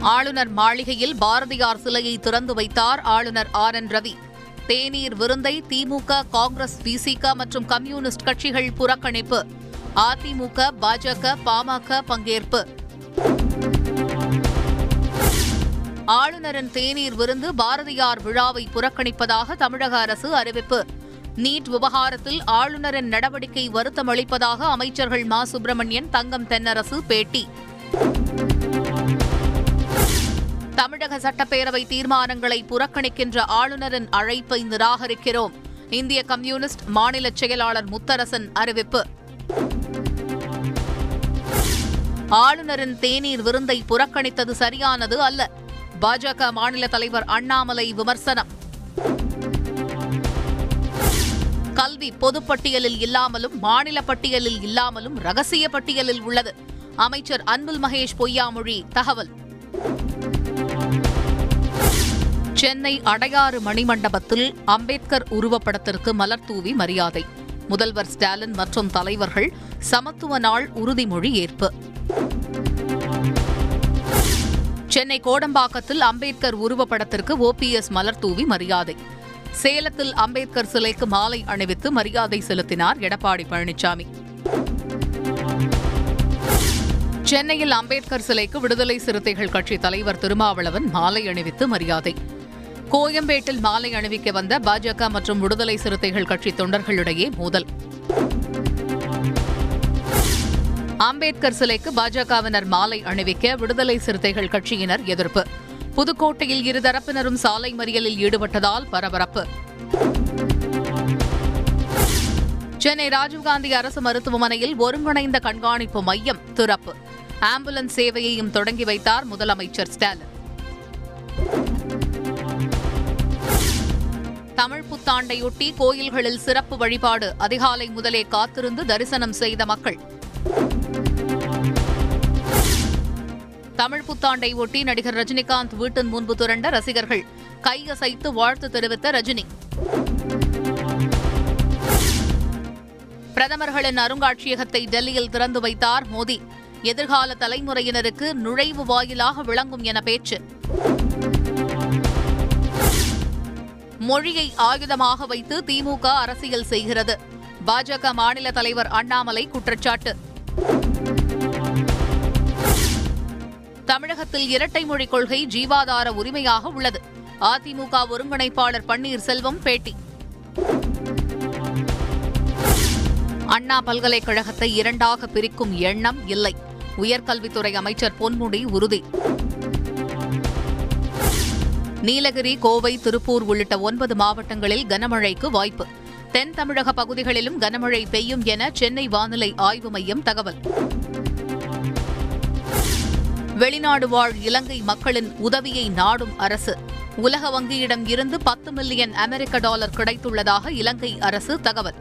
ஆளுநர் மாளிகையில் பாரதியார் சிலையை திறந்து வைத்தார் ஆளுநர் ஆர் என் ரவி. தேநீர் விருந்தை திமுக காங்கிரஸ் விசிக மற்றும் கம்யூனிஸ்ட் கட்சிகள் புறக்கணிப்பு. அதிமுக பாஜக பாமக பங்கேற்பு. ஆளுநரின் தேநீர் விருந்து பாரதியார் விழாவை புறக்கணிப்பதாக தமிழக அரசு அறிவிப்பு. நீட் விவகாரத்தில் ஆளுநரின் நடவடிக்கை வருத்தமளிப்பதாக அமைச்சர்கள் மா. சுப்பிரமணியன் தங்கம் தென்னரசு பேட்டி. தமிழக சட்டப்பேரவை தீர்மானங்களை புறக்கணிக்கின்ற ஆளுநரின் அழைப்பை நிராகரிக்கிறோம். இந்திய கம்யூனிஸ்ட் மாநில செயலாளர் முத்தரசன் அறிவிப்பு. ஆளுநரின் தேநீர் விருந்தை புறக்கணித்தது சரியானது அல்ல. பாஜக மாநில தலைவர் அண்ணாமலை விமர்சனம். கல்வி பொதுப்பட்டியலில் இல்லாமலும் மாநில பட்டியலில் இல்லாமலும் ரகசிய பட்டியலில் உள்ளது. அமைச்சர் அன்பில் மகேஷ் பொய்யாமொழி தகவல். சென்னை அடையாறு மணிமண்டபத்தில் அம்பேத்கர் உருவப்படத்திற்கு மலர் தூவி மரியாதை. முதல்வர் ஸ்டாலின் மற்றும் தலைவர்கள் சமத்துவ நாள் உறுதிமொழி ஏற்பு. சென்னை கோடம்பாக்கத்தில் அம்பேத்கர் உருவப்படத்திற்கு ஓபிஎஸ் மலர் தூவி மரியாதை. சேலத்தில் அம்பேத்கர் சிலைக்கு மாலை அணிவித்து மரியாதை செலுத்தினார் எடப்பாடி பழனிசாமி. சென்னையில் அம்பேத்கர் சிலைக்கு விடுதலை சிறுத்தைகள் கட்சி தலைவர் திருமாவளவன் மாலை அணிவித்து மரியாதை. கோயம்பேட்டில் மாலை அணிவிக்க வந்த பாஜக மற்றும் விடுதலை சிறுத்தைகள் கட்சி தொண்டர்களிடையே மோதல். அம்பேத்கர் சிலைக்கு பாஜகவினர் மாலை அணிவிக்க விடுதலை சிறுத்தைகள் கட்சியினர் எதிர்ப்பு. புதுக்கோட்டையில் இருதரப்பினரும் சாலை மறியலில் ஈடுபட்டதால் பரபரப்பு. சென்னை ராஜீவ்காந்தி அரசு மருத்துவமனையில் ஒருங்கிணைந்த கண்காணிப்பு மையம் திறப்பு. ஆம்புலன்ஸ் சேவையையும் தொடங்கி வைத்தார் முதலமைச்சர் ஸ்டாலின். தமிழ் புத்தாண்டையொட்டி கோயில்களில் சிறப்பு வழிபாடு. அதிகாலை முதலே காத்திருந்து தரிசனம் செய்த மக்கள். தமிழ் புத்தாண்டை ஒட்டி நடிகர் ரஜினிகாந்த் வீட்டின் முன்பு திரண்ட ரசிகர்கள். கையசைத்து வாழ்த்து தெரிவித்த ரஜினி. பிரதமர்களின் அருங்காட்சியகத்தை டெல்லியில் திறந்து வைத்தார் மோடி. எதிர்கால தலைமுறையினருக்கு நுழைவு வாயிலாக விளங்கும் என பேச்சு. மொழியை ஆயுதமாக வைத்து திமுக அரசியல் செய்கிறது. பாஜக மாநில தலைவர் அண்ணாமலை குற்றச்சாட்டு. தமிழகத்தில் இரட்டை மொழிக் கொள்கை ஜீவாதார உரிமையாக உள்ளது. அதிமுக ஒருங்கிணைப்பாளர் பன்னீர்செல்வம் பேட்டி. அண்ணா பல்கலைக்கழகத்தை இரண்டாக பிரிக்கும் எண்ணம் இல்லை. உயர்கல்வித்துறை அமைச்சர் பொன்முடி உறுதி. நீலகிரி கோவை திருப்பூர் உள்ளிட்ட ஒன்பது மாவட்டங்களில் கனமழைக்கு வாய்ப்பு. தென் தமிழக பகுதிகளிலும் கனமழை பெய்யும் என சென்னை வானிலை ஆய்வு மையம் தகவல். வெளிநாடு வாழ் இலங்கை மக்களின் உதவியை நாடும் அரசு. உலக வங்கியிடம் இருந்து பத்து மில்லியன் அமெரிக்க டாலர் கிடைத்துள்ளதாக இலங்கை அரசு தகவல்.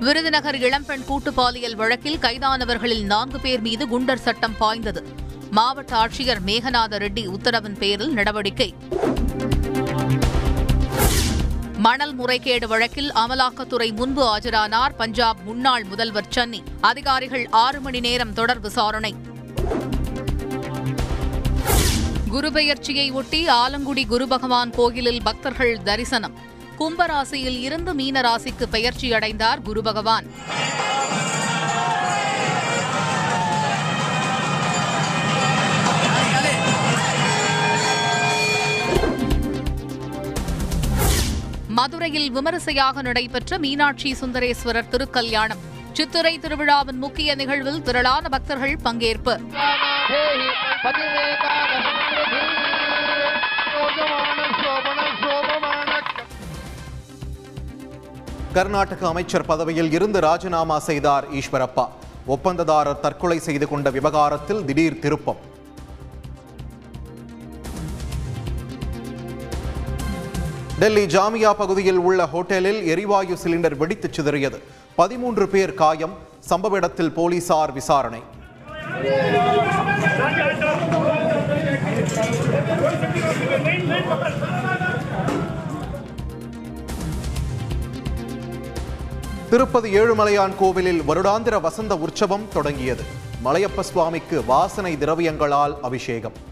விருதுநகர் இளம்பெண் கூட்டு பாலியல் வழக்கில் கைதானவர்களில் நான்கு பேர் மீது குண்டர் சட்டம் பாய்ந்தது. மாவட்ட ஆட்சியர் மேகநாத ரெட்டி உத்தரவின் பேரில் நடவடிக்கை. மணல் முறைகேடு வழக்கில் அமலாக்கத்துறை முன்பு ஆஜரானார் பஞ்சாப் முன்னாள் முதல்வர் சன்னி. அதிகாரிகள் ஆறு மணி நேரம் தொடர் விசாரணை. குருபெயர்ச்சியை ஒட்டி ஆலங்குடி குரு பகவான் கோயிலில் பக்தர்கள் தரிசனம். கும்பராசியில் இருந்து மீனராசிக்கு பெயர்ச்சி அடைந்தார் குரு பகவான் மதுரையில் விமரிசையாக நடைபெற்ற மீனாட்சி சுந்தரேஸ்வரர் திருக்கல்யாணம். சித்திரை திருவிழாவின் முக்கிய நிகழ்வில் திரளான பக்தர்கள் பங்கேற்பு. கர்நாடக அமைச்சர் பதவியில் இருந்து ராஜினாமா செய்தார் ஈஸ்வரப்பா. ஒப்பந்ததாரர் தற்கொலை செய்து கொண்ட விவகாரத்தில் திடீர் திருப்பம். டெல்லி ஜாமியா பகுதியில் உள்ள ஹோட்டலில் எரிவாயு சிலிண்டர் வெடித்து சிதறியது. பதிமூன்று பேர் காயம். சம்பவ இடத்தில் போலீசார் விசாரணை. திருப்பதி ஏழுமலையான் கோவிலில் வருடாந்திர வசந்த உற்சவம் தொடங்கியது. மலையப்ப சுவாமிக்கு வாசனை திரவியங்களால் அபிஷேகம்.